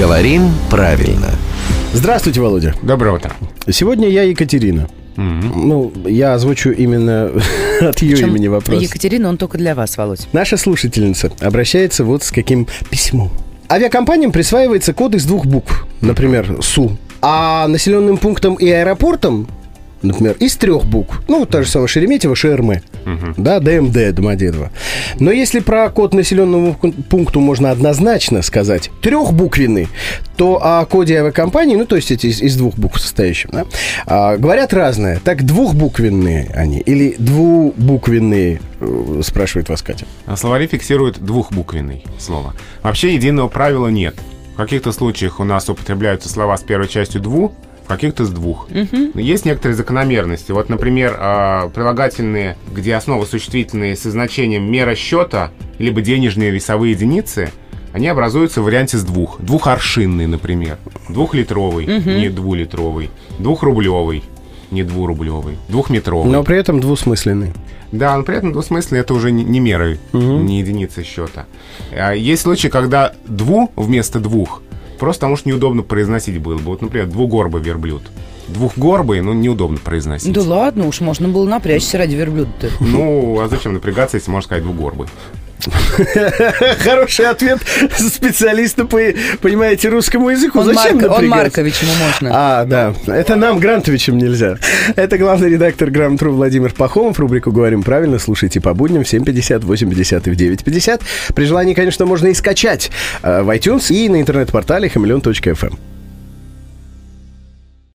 Говорим правильно. Здравствуйте, Володя. Доброе утро. Сегодня я Екатерина. Ну, я озвучу именно от ее Причем имени вопрос. Екатерина, он только для вас, Володь. Наша слушательница обращается вот с каким письмом. Авиакомпаниям присваивается код из двух букв, например, СУ. А населенным пунктам и аэропортам, например, из трех букв. Ну, вот та же самая Шереметьево, ШРМ. Да, ДМД, Домодедово. Но если про код населенному пун- пункту можно однозначно сказать трехбуквенный, то о коде авиакомпании, ну, то есть эти из, из двух букв состоящим, да, а, говорят разное. Так двухбуквенные они или двубуквенные, э, спрашивает вас Катя. А Словари фиксируют двухбуквенный слово. Вообще единого правила нет. В каких-то случаях у нас употребляются слова с первой частью «дву», каких-то с двух. Но Есть некоторые закономерности. Вот, например, а, прилагательные, где основа существительные со значением мера счета, либо денежные весовые единицы, они образуются в варианте с двух. Двухоршинный, например. Двухлитровый, не двулитровый. Двухрублевый, не двурублевый. Двухметровый. Но при этом двусмысленный. Да, но при этом двусмысленный это уже не, не меры, не единицы счета. А Есть случаи, когда дву вместо двух просто потому что неудобно произносить было бы. Вот, например, двугорбый верблюд. Двухгорбый, ну, неудобно произносить. Да ладно, уж можно было напрячься ради верблюда-то. Ну, а зачем напрягаться, если можно сказать двугорбый? Хороший ответ специалиста по, понимаете, русскому языку. Он, Зачем Марко- он? Маркович, ему можно. А, да. Это нам, Грантовичам, нельзя. Это главный редактор Грамотру Владимир Пахомов. Рубрику «Говорим правильно» слушайте по будням в 7.50, 8.50 и в 9.50. При желании, конечно, можно и скачать э, в iTunes и на интернет-портале хамелеон.фм.